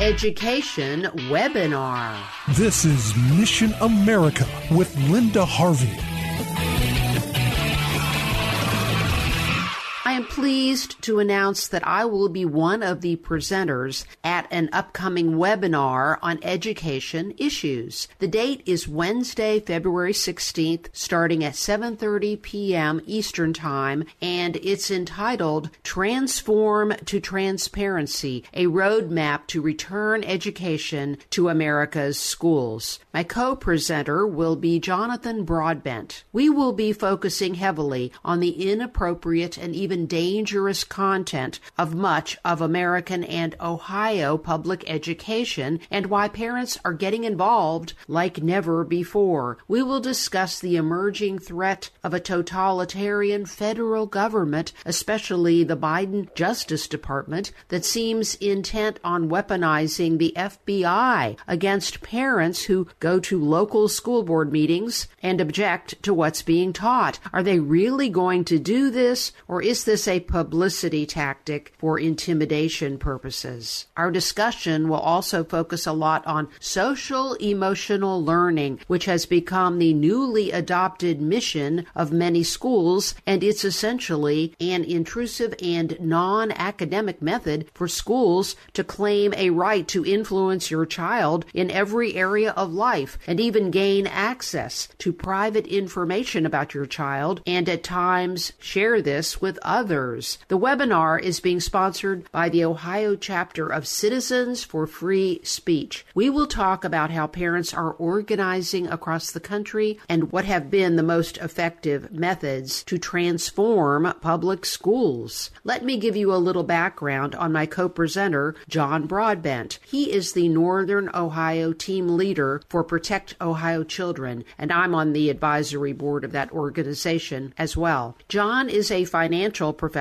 Education Webinar. This is Mission America with Linda Harvey. Pleased to announce that I will be one of the presenters at an upcoming webinar on education issues. The date is Wednesday, February 16th, starting at 7:30 p.m. Eastern Time, and it's entitled Transform to Transparency: A Roadmap to Return Education to America's Schools. My co-presenter will be Jonathan Broadbent. We will be focusing heavily on the inappropriate and even dangerous content of much of American and Ohio public education and why parents are getting involved like never before. We will discuss the emerging threat of a totalitarian federal government, especially the Biden Justice Department, that seems intent on weaponizing the FBI against parents who go to local school board meetings and object to what's being taught. Are they really going to do this, or is this a publicity tactic for intimidation purposes? Our discussion will also focus a lot on social emotional learning, which has become the newly adopted mission of many schools, and it's essentially an intrusive and non academic method for schools to claim a right to influence your child in every area of life and even gain access to private information about your child and at times share this with others. The webinar is being sponsored by the Ohio chapter of Citizens for Free Speech. We will talk about how parents are organizing across the country and what have been the most effective methods to transform public schools. Let me give you a little background on my co presenter, John Broadbent. He is the Northern Ohio team leader for Protect Ohio Children, and I'm on the advisory board of that organization as well. John is a financial professional,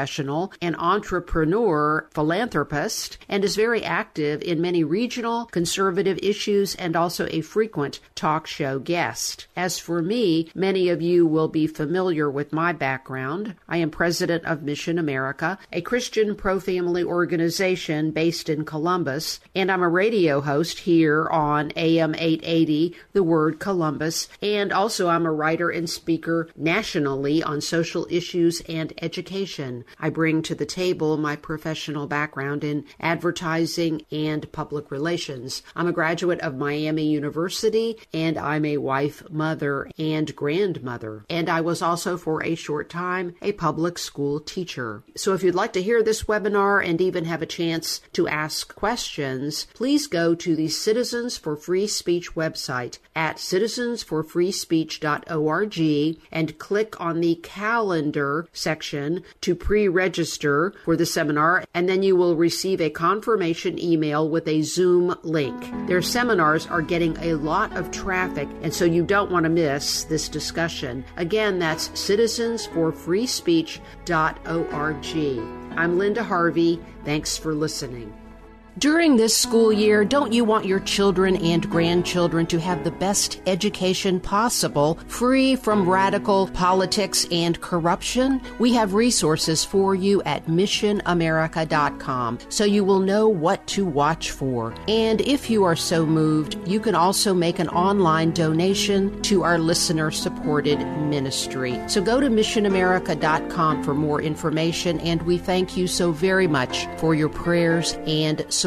an entrepreneur, philanthropist, and is very active in many regional conservative issues and also a frequent talk show guest. As for me, many of you will be familiar with my background. I am president of Mission America, a Christian pro family organization based in Columbus, and I'm a radio host here on AM 880, The Word Columbus, and also I'm a writer and speaker nationally on social issues and education. I bring to the table my professional background in advertising and public relations. I'm a graduate of Miami University, and I'm a wife, mother, and grandmother. And I was also for a short time a public school teacher. So if you'd like to hear this webinar and even have a chance to ask questions, please go to the Citizens for Free Speech website at citizensforfreespeech.org and click on the calendar section to pre-register for the seminar and then you will receive a confirmation email with a Zoom link. Their seminars are getting a lot of traffic and so you don't want to miss this discussion. Again, that's Citizens for freespeech.org. I'm Linda Harvey. Thanks for listening. During this school year, don't you want your children and grandchildren to have the best education possible, free from radical politics and corruption? We have resources for you at missionamerica.com so you will know what to watch for. And if you are so moved, you can also make an online donation to our listener supported ministry. So go to missionamerica.com for more information, and we thank you so very much for your prayers and support